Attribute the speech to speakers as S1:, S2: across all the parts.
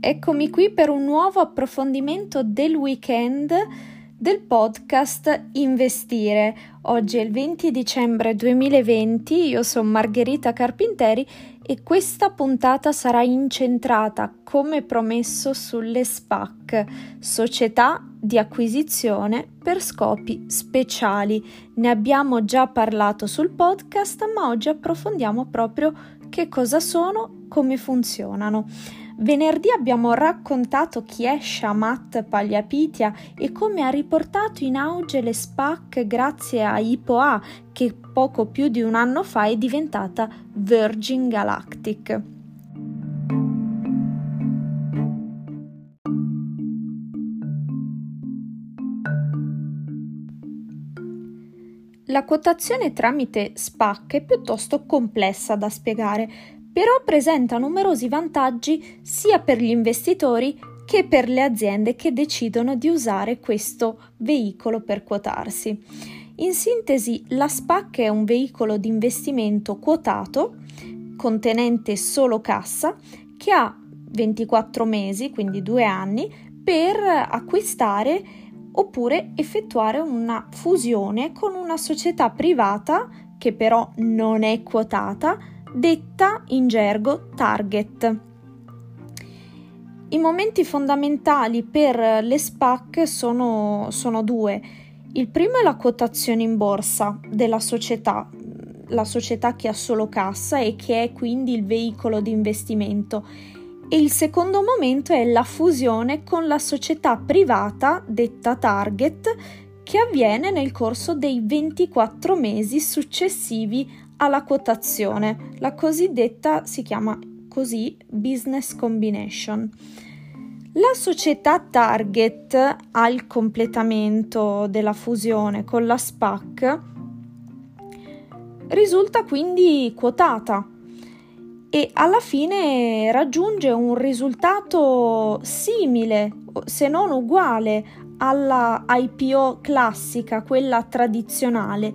S1: Eccomi qui per un nuovo approfondimento del weekend del podcast Investire. Oggi è il 20 dicembre 2020, io sono Margherita Carpinteri e questa puntata sarà incentrata, come promesso, sulle SPAC, società di acquisizione per scopi speciali. Ne abbiamo già parlato sul podcast, ma oggi approfondiamo proprio che cosa sono, come funzionano. Venerdì abbiamo raccontato chi è Shamat Pagliapitia e come ha riportato in auge le SPAC grazie a IPOA, che poco più di un anno fa è diventata Virgin Galactic. La quotazione tramite SPAC è piuttosto complessa da spiegare però presenta numerosi vantaggi sia per gli investitori che per le aziende che decidono di usare questo veicolo per quotarsi. In sintesi, la SPAC è un veicolo di investimento quotato contenente solo cassa che ha 24 mesi, quindi due anni, per acquistare oppure effettuare una fusione con una società privata che però non è quotata detta in gergo target. I momenti fondamentali per le SPAC sono, sono due. Il primo è la quotazione in borsa della società, la società che ha solo cassa e che è quindi il veicolo di investimento. E il secondo momento è la fusione con la società privata detta target che avviene nel corso dei 24 mesi successivi alla quotazione, la cosiddetta si chiama così business combination. La società target al completamento della fusione con la SPAC risulta quindi quotata e alla fine raggiunge un risultato simile, se non uguale, alla IPO classica, quella tradizionale,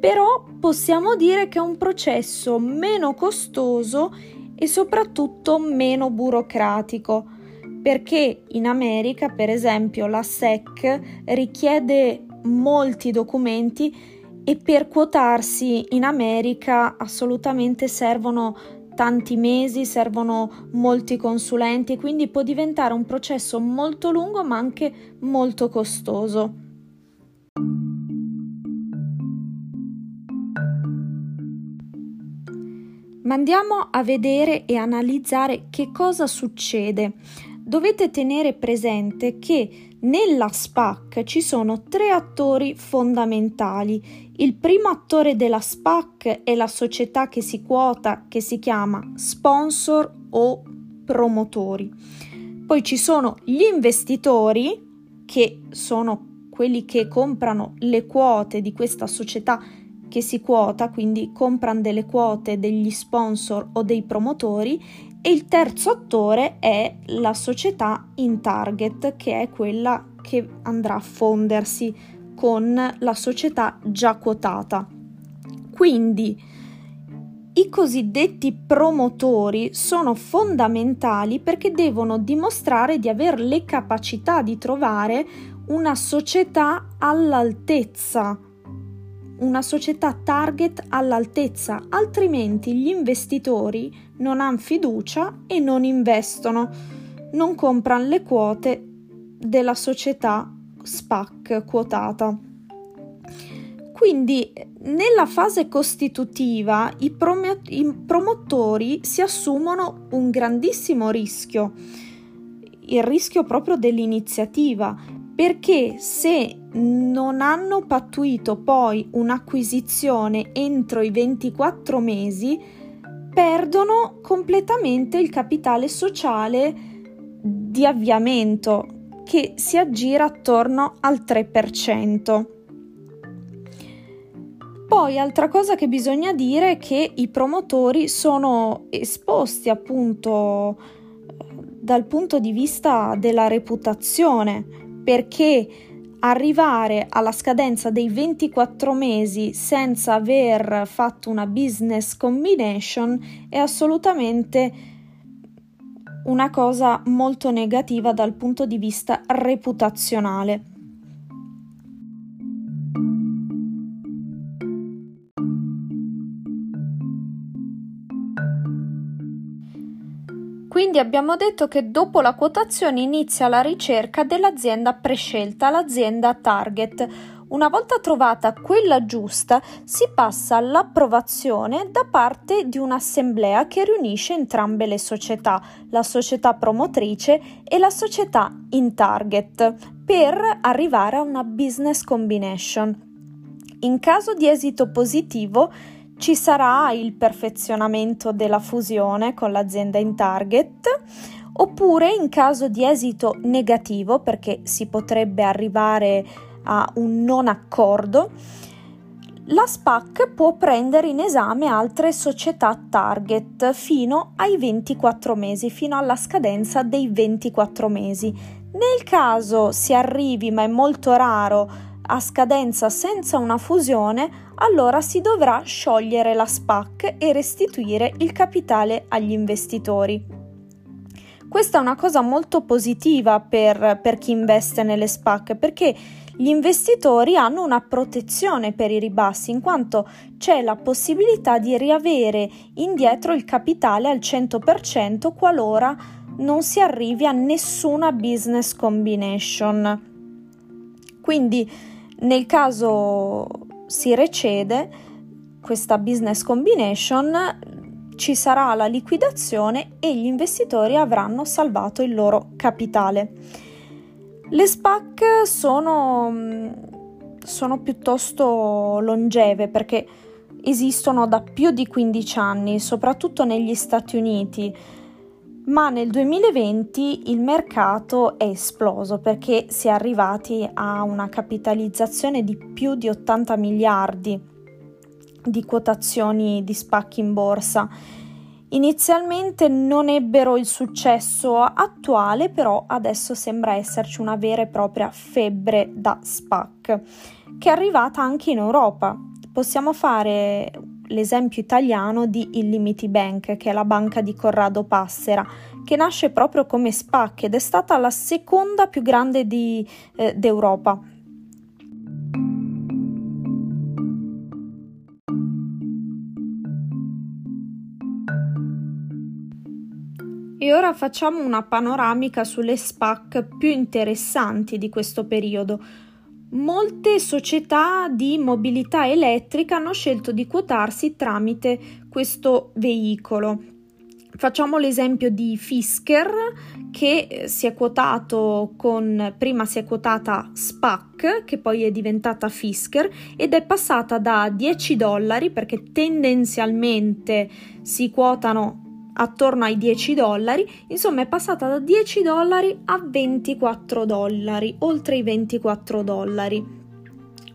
S1: però possiamo dire che è un processo meno costoso e soprattutto meno burocratico, perché in America, per esempio, la SEC richiede molti documenti e per quotarsi in America assolutamente servono tanti mesi, servono molti consulenti, quindi può diventare un processo molto lungo ma anche molto costoso. Ma andiamo a vedere e analizzare che cosa succede. Dovete tenere presente che nella SPAC ci sono tre attori fondamentali. Il primo attore della SPAC è la società che si quota, che si chiama sponsor o promotori. Poi ci sono gli investitori, che sono quelli che comprano le quote di questa società che si quota, quindi comprano delle quote degli sponsor o dei promotori e il terzo attore è la società in target che è quella che andrà a fondersi con la società già quotata. Quindi i cosiddetti promotori sono fondamentali perché devono dimostrare di avere le capacità di trovare una società all'altezza una società target all'altezza, altrimenti gli investitori non hanno fiducia e non investono, non comprano le quote della società SPAC quotata. Quindi nella fase costitutiva i, prom- i promotori si assumono un grandissimo rischio, il rischio proprio dell'iniziativa, perché se non hanno pattuito poi un'acquisizione entro i 24 mesi, perdono completamente il capitale sociale di avviamento che si aggira attorno al 3%. Poi altra cosa che bisogna dire è che i promotori sono esposti appunto dal punto di vista della reputazione perché arrivare alla scadenza dei 24 mesi senza aver fatto una business combination è assolutamente una cosa molto negativa dal punto di vista reputazionale. Quindi abbiamo detto che dopo la quotazione inizia la ricerca dell'azienda prescelta, l'azienda target. Una volta trovata quella giusta, si passa all'approvazione da parte di un'assemblea che riunisce entrambe le società, la società promotrice e la società in target, per arrivare a una business combination. In caso di esito positivo, ci sarà il perfezionamento della fusione con l'azienda in target oppure in caso di esito negativo perché si potrebbe arrivare a un non accordo la SPAC può prendere in esame altre società target fino ai 24 mesi, fino alla scadenza dei 24 mesi. Nel caso si arrivi, ma è molto raro, a scadenza senza una fusione, allora si dovrà sciogliere la SPAC e restituire il capitale agli investitori. Questa è una cosa molto positiva per, per chi investe nelle SPAC perché gli investitori hanno una protezione per i ribassi in quanto c'è la possibilità di riavere indietro il capitale al 100% qualora non si arrivi a nessuna business combination. Quindi nel caso si recede questa business combination, ci sarà la liquidazione e gli investitori avranno salvato il loro capitale. Le SPAC sono, sono piuttosto longeve perché esistono da più di 15 anni, soprattutto negli Stati Uniti ma nel 2020 il mercato è esploso perché si è arrivati a una capitalizzazione di più di 80 miliardi di quotazioni di spacchi in borsa. Inizialmente non ebbero il successo attuale, però adesso sembra esserci una vera e propria febbre da SPAC che è arrivata anche in Europa. Possiamo fare l'esempio italiano di Illimiti Bank, che è la banca di Corrado Passera, che nasce proprio come SPAC ed è stata la seconda più grande di, eh, d'Europa. E ora facciamo una panoramica sulle SPAC più interessanti di questo periodo Molte società di mobilità elettrica hanno scelto di quotarsi tramite questo veicolo. Facciamo l'esempio di Fisker che si è quotato con prima si è quotata SPAC che poi è diventata Fisker ed è passata da 10 dollari perché tendenzialmente si quotano attorno ai 10 dollari, insomma è passata da 10 dollari a 24 dollari, oltre i 24 dollari.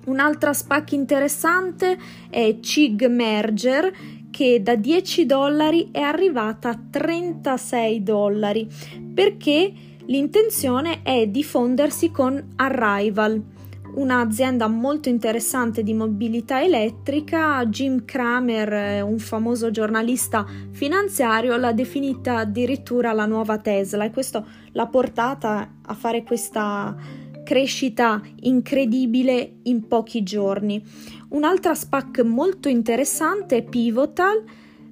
S1: Un'altra SPAC interessante è CIG Merger che da 10 dollari è arrivata a 36 dollari perché l'intenzione è diffondersi con Arrival un'azienda molto interessante di mobilità elettrica. Jim Cramer, un famoso giornalista finanziario, l'ha definita addirittura la nuova Tesla e questo l'ha portata a fare questa crescita incredibile in pochi giorni. Un'altra SPAC molto interessante è Pivotal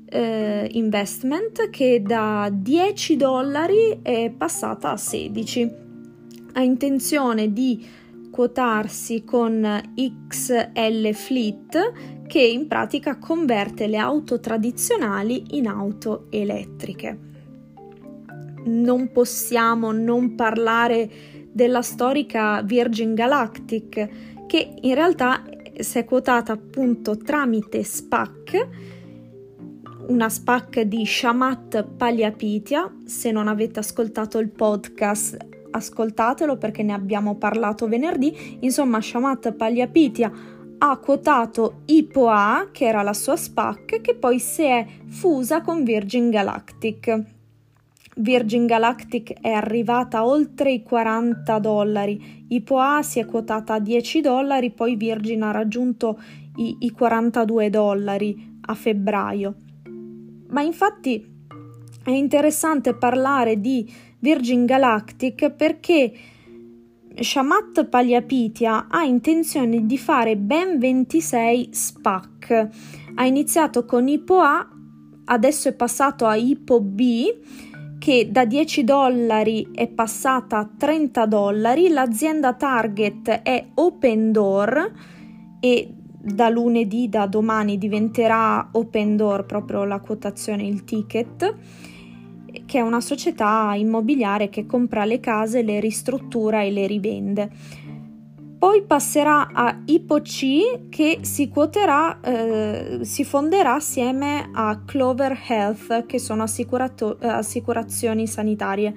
S1: eh, Investment che da 10 dollari è passata a 16. Ha intenzione di quotarsi con XL Fleet che in pratica converte le auto tradizionali in auto elettriche. Non possiamo non parlare della storica Virgin Galactic che in realtà si è quotata appunto tramite SPAC una SPAC di Shamat Paliapitia. Se non avete ascoltato il podcast, ascoltatelo perché ne abbiamo parlato venerdì. Insomma, Shamat Pagliapitia ha quotato IPOA, che era la sua SPAC, che poi si è fusa con Virgin Galactic. Virgin Galactic è arrivata oltre i 40 dollari, IPOA si è quotata a 10 dollari, poi Virgin ha raggiunto i, i 42 dollari a febbraio. Ma infatti è interessante parlare di Virgin Galactic perché Shamat Pagliapitia ha intenzione di fare ben 26 SPAC. Ha iniziato con Ipo A, adesso è passato a Ipo B che da 10 dollari è passata a 30 dollari. L'azienda target è Open Door e da lunedì, da domani diventerà Open Door proprio la quotazione, il ticket che è una società immobiliare che compra le case, le ristruttura e le rivende. Poi passerà a IPOC che si quoterà, eh, si fonderà assieme a Clover Health, che sono assicurazioni sanitarie,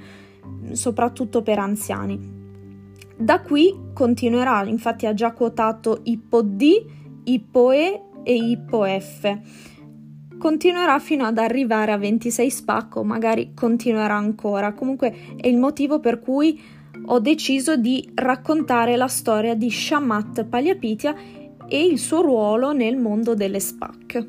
S1: soprattutto per anziani. Da qui continuerà, infatti ha già quotato IPOD, IPOE e IPOF continuerà fino ad arrivare a 26 spacco, magari continuerà ancora. Comunque è il motivo per cui ho deciso di raccontare la storia di Shamat Pagliapitia e il suo ruolo nel mondo delle SPAC.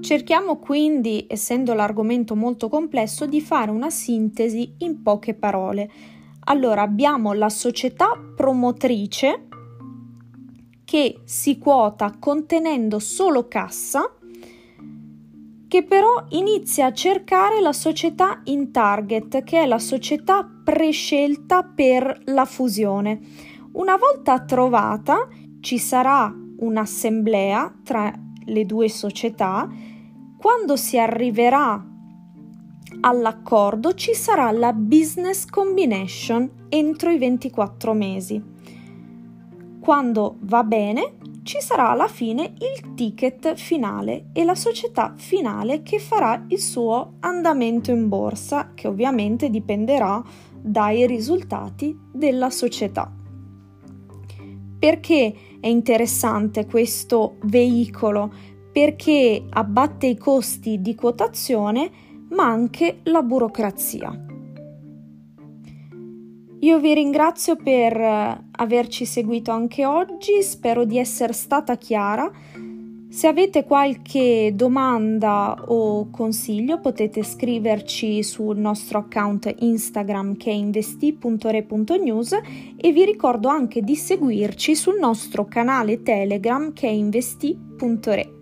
S1: Cerchiamo quindi, essendo l'argomento molto complesso, di fare una sintesi in poche parole allora abbiamo la società promotrice che si quota contenendo solo cassa, che però inizia a cercare la società in target, che è la società prescelta per la fusione. Una volta trovata ci sarà un'assemblea tra le due società. Quando si arriverà all'accordo ci sarà la business combination entro i 24 mesi. Quando va bene, ci sarà alla fine il ticket finale e la società finale che farà il suo andamento in borsa, che ovviamente dipenderà dai risultati della società. Perché è interessante questo veicolo? Perché abbatte i costi di quotazione ma anche la burocrazia. Io vi ringrazio per eh, averci seguito anche oggi, spero di essere stata chiara. Se avete qualche domanda o consiglio potete scriverci sul nostro account Instagram che è investi.re.news e vi ricordo anche di seguirci sul nostro canale Telegram che è investi.re.